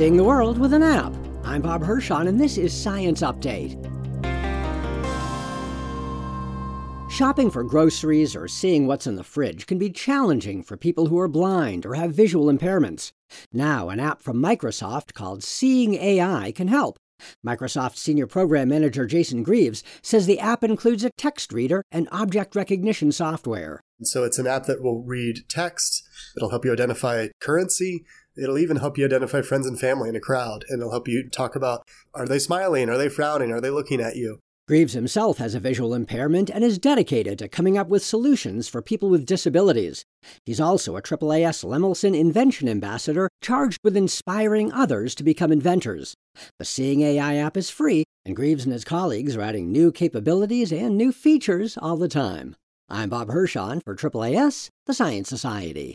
seeing the world with an app. I'm Bob Hirshon, and this is Science Update. Shopping for groceries or seeing what's in the fridge can be challenging for people who are blind or have visual impairments. Now, an app from Microsoft called Seeing AI can help. Microsoft Senior Program Manager Jason Grieves says the app includes a text reader and object recognition software. So it's an app that will read text, it'll help you identify currency, it'll even help you identify friends and family in a crowd, and it'll help you talk about are they smiling, are they frowning, are they looking at you? Grieves himself has a visual impairment and is dedicated to coming up with solutions for people with disabilities. He's also a AAAS Lemelson Invention Ambassador charged with inspiring others to become inventors. The Seeing AI app is free, and Grieves and his colleagues are adding new capabilities and new features all the time. I'm Bob Hirshon for AAAS, the Science Society.